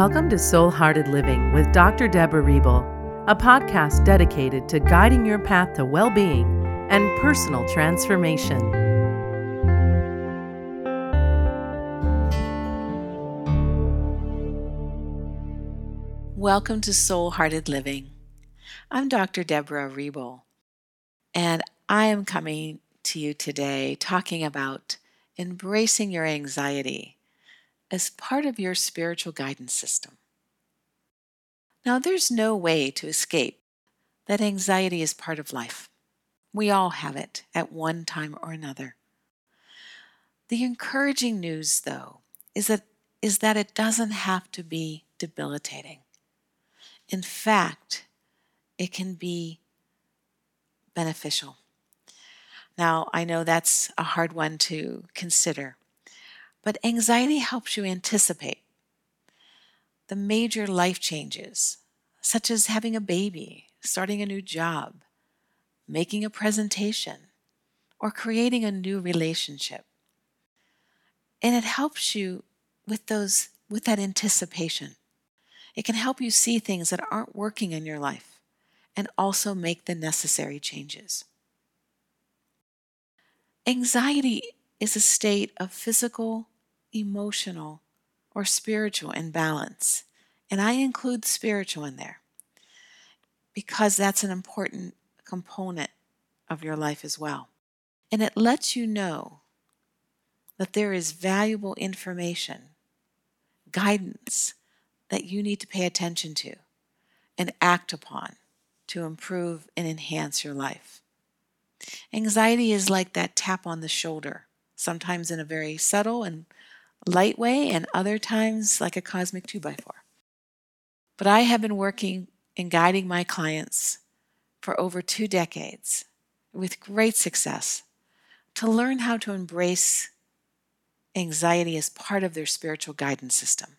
Welcome to Soul Hearted Living with Dr. Debra Reble, a podcast dedicated to guiding your path to well being and personal transformation. Welcome to Soul Hearted Living. I'm Dr. Debra Reble, and I am coming to you today talking about embracing your anxiety as part of your spiritual guidance system. Now, there's no way to escape that anxiety is part of life. We all have it at one time or another. The encouraging news, though, is that, is that it doesn't have to be debilitating. In fact, it can be beneficial. Now, I know that's a hard one to consider but anxiety helps you anticipate the major life changes, such as having a baby, starting a new job, making a presentation, or creating a new relationship. And it helps you with those with that anticipation. It can help you see things that aren't working in your life and also make the necessary changes. Anxiety is a state of physical, emotional, or spiritual imbalance. And I include spiritual in there because that's an important component of your life as well. And it lets you know that there is valuable information, guidance that you need to pay attention to and act upon to improve and enhance your life. Anxiety is like that tap on the shoulder, sometimes in a very subtle and light way and other times like a cosmic 2x4. But I have been working and guiding my clients for over two decades with great success to learn how to embrace anxiety as part of their spiritual guidance system.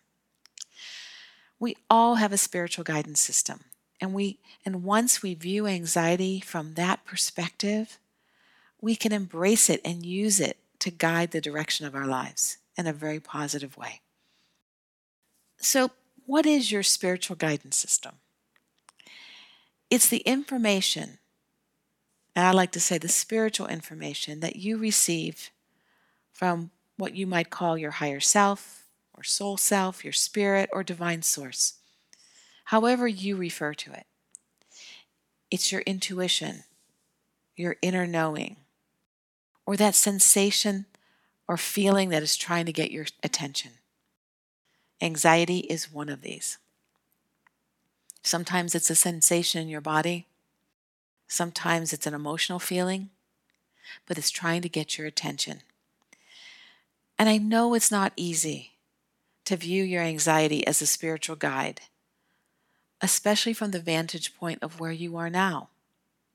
We all have a spiritual guidance system, and we and once we view anxiety from that perspective, we can embrace it and use it to guide the direction of our lives in a very positive way. So, what is your spiritual guidance system? It's the information, and I like to say the spiritual information that you receive from what you might call your higher self, or soul self, your spirit, or divine source, however you refer to it. It's your intuition, your inner knowing, or that sensation or feeling that is trying to get your attention. Anxiety is one of these. Sometimes it's a sensation in your body, sometimes it's an emotional feeling, but it's trying to get your attention. And I know it's not easy to view your anxiety as a spiritual guide, especially from the vantage point of where you are now,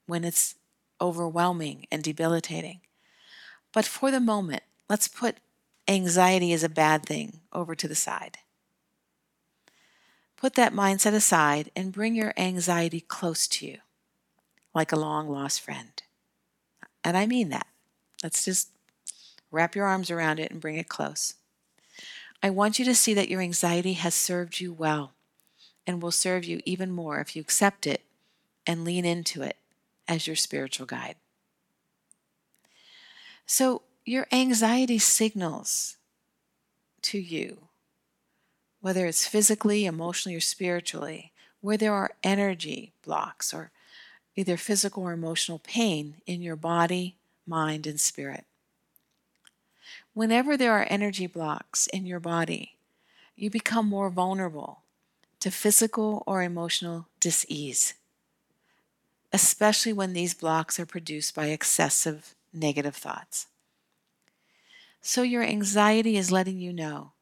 when it's overwhelming and debilitating. But for the moment, Let's put anxiety as a bad thing over to the side. Put that mindset aside and bring your anxiety close to you, like a long lost friend. And I mean that. Let's just wrap your arms around it and bring it close. I want you to see that your anxiety has served you well and will serve you even more if you accept it and lean into it as your spiritual guide. So, your anxiety signals to you, whether it's physically, emotionally, or spiritually, where there are energy blocks or either physical or emotional pain in your body, mind, and spirit. Whenever there are energy blocks in your body, you become more vulnerable to physical or emotional disease, especially when these blocks are produced by excessive negative thoughts. So your anxiety is letting you know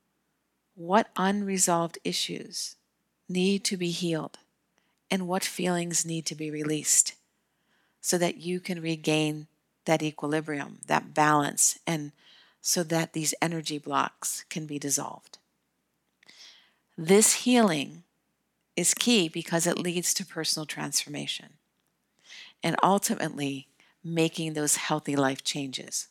what unresolved issues need to be healed and what feelings need to be released so that you can regain that equilibrium, that balance, and so that these energy blocks can be dissolved. This healing is key because it leads to personal transformation and ultimately making those healthy life changes.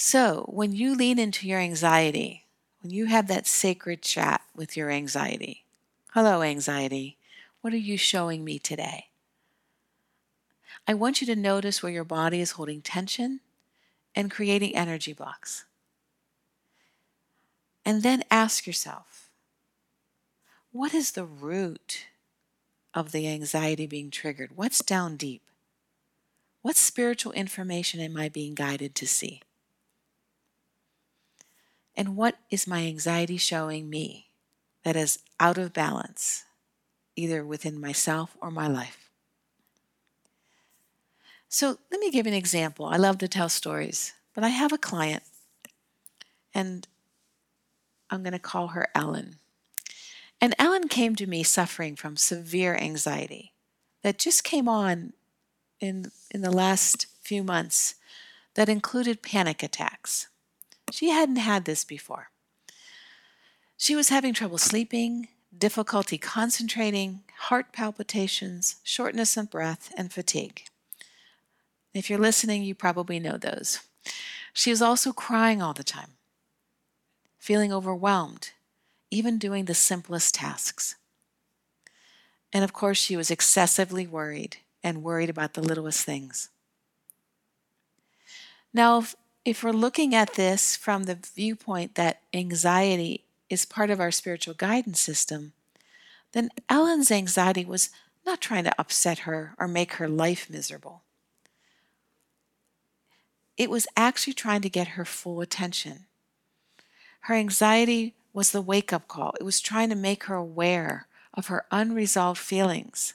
So, when you lean into your anxiety when you have that sacred chat with your anxiety. Hello, anxiety. What are you showing me today? I want you to notice where your body is holding tension and creating energy blocks. And then ask yourself what is the root of the anxiety being triggered? What's down deep? What spiritual information am I being guided to see? And what is my anxiety showing me that is out of balance, either within myself or my life? So let me give an example. I love to tell stories, but I have a client, and I'm going to call her Ellen. And Ellen came to me suffering from severe anxiety that just came on in, in the last few months that included panic attacks. She hadn't had this before. She was having trouble sleeping, difficulty concentrating, heart palpitations, shortness of breath, and fatigue. If you're listening, you probably know those. She was also crying all the time, feeling overwhelmed, even doing the simplest tasks. And of course, she was excessively worried and worried about the littlest things. Now, if, we're looking at this from the viewpoint that anxiety is part of our spiritual guidance system, then Ellen's anxiety was not trying to upset her or make her life miserable. It was actually trying to get her full attention. Her anxiety was the wake up call, it was trying to make her aware of her unresolved feelings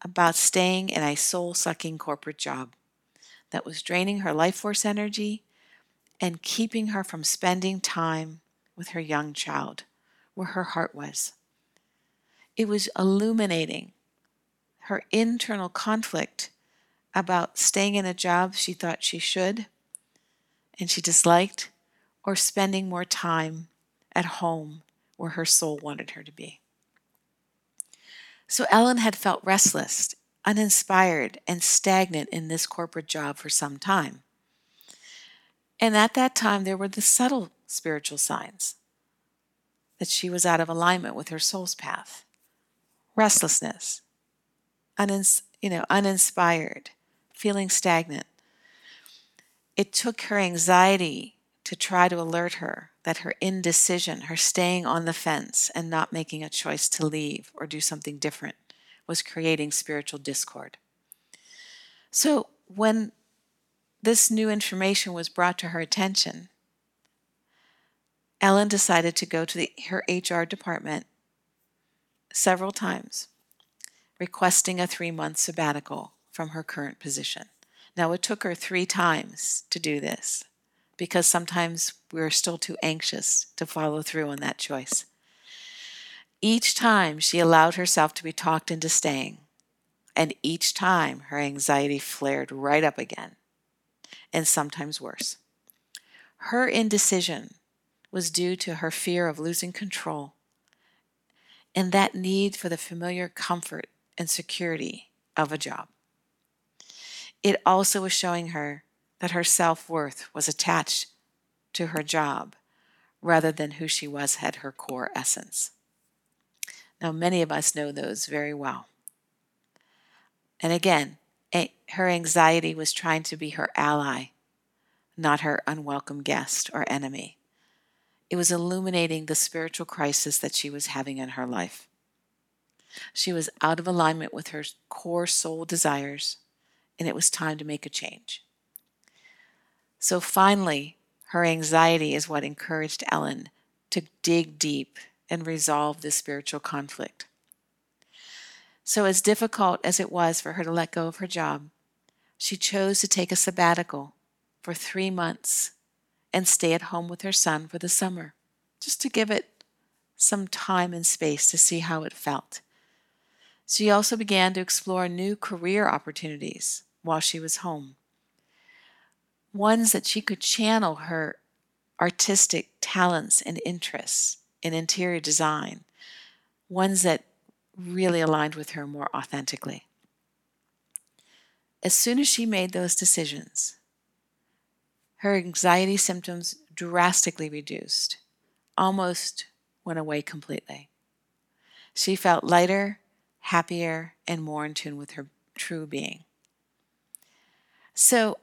about staying in a soul sucking corporate job that was draining her life force energy and keeping her from spending time with her young child, where her heart was. It was illuminating her internal conflict about staying in a job she thought she should and she disliked, or spending more time at home where her soul wanted her to be. So Ellen had felt restless, uninspired, and stagnant in this corporate job for some time. And at that time, there were the subtle spiritual signs that she was out of alignment with her soul's path restlessness, unins- you know, uninspired, feeling stagnant. It took her anxiety to try to alert her that her indecision, her staying on the fence and not making a choice to leave or do something different, was creating spiritual discord. So when this new information was brought to her attention, Ellen decided to go to the, her HR department several times, requesting a three month sabbatical from her current position. Now, it took her three times to do this because sometimes we're still too anxious to follow through on that choice. Each time she allowed herself to be talked into staying, and each time her anxiety flared right up again, and sometimes worse. Her indecision was due to her fear of losing control and that need for the familiar comfort and security of a job. It also was showing her that her self worth was attached to her job rather than who she was had her core essence. Now, many of us know those very well. And again, her anxiety was trying to be her ally, not her unwelcome guest or enemy. It was illuminating the spiritual crisis that she was having in her life. She was out of alignment with her core soul desires, and it was time to make a change. So finally, her anxiety is what encouraged Ellen to dig deep and resolve this spiritual conflict. So, as difficult as it was for her to let go of her job, she chose to take a sabbatical for three months and stay at home with her son for the summer, just to give it some time and space to see how it felt. She also began to explore new career opportunities while she was home ones that she could channel her artistic talents and interests in interior design, ones that really aligned with her more authentically. As soon as she made those decisions, her anxiety symptoms drastically reduced almost went away completely. She felt lighter, happier, and more in tune with her true being. So,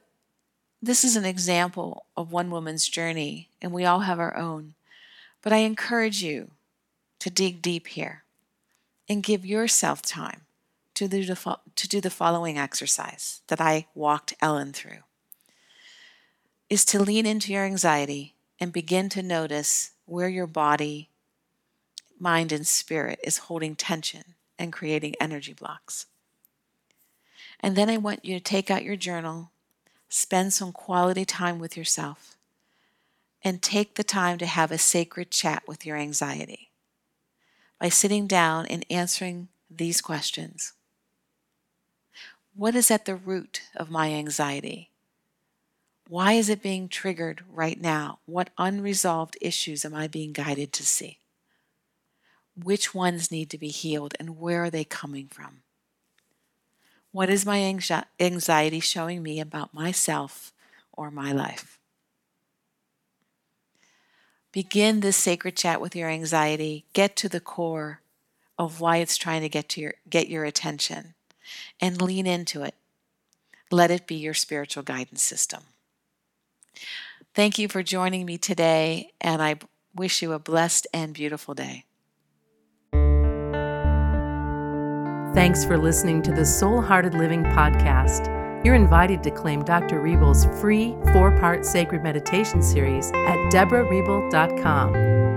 this is an example of one woman's journey, and we all have our own. But I encourage you to dig deep here and give yourself time to do the, to do the following exercise that I walked Ellen through is to lean into your anxiety and begin to notice where your body, mind, and spirit is holding tension and creating energy blocks. And then I want you to take out your journal, spend some quality time with yourself, and take the time to have a sacred chat with your anxiety by sitting down and answering these questions What is at the root of my anxiety? Why is it being triggered right now? What unresolved issues am I being guided to see? Which ones need to be healed and where are they coming from? What is my anxiety showing me about myself or my life? Begin this sacred chat with your anxiety. Get to the core of why it's trying to get to your get your attention and lean into it. Let it be your spiritual guidance system. Thank you for joining me today, and I wish you a blessed and beautiful day. Thanks for listening to the Soul Hearted Living podcast. You're invited to claim Dr. Reble's free four part sacred meditation series at debrareble.com.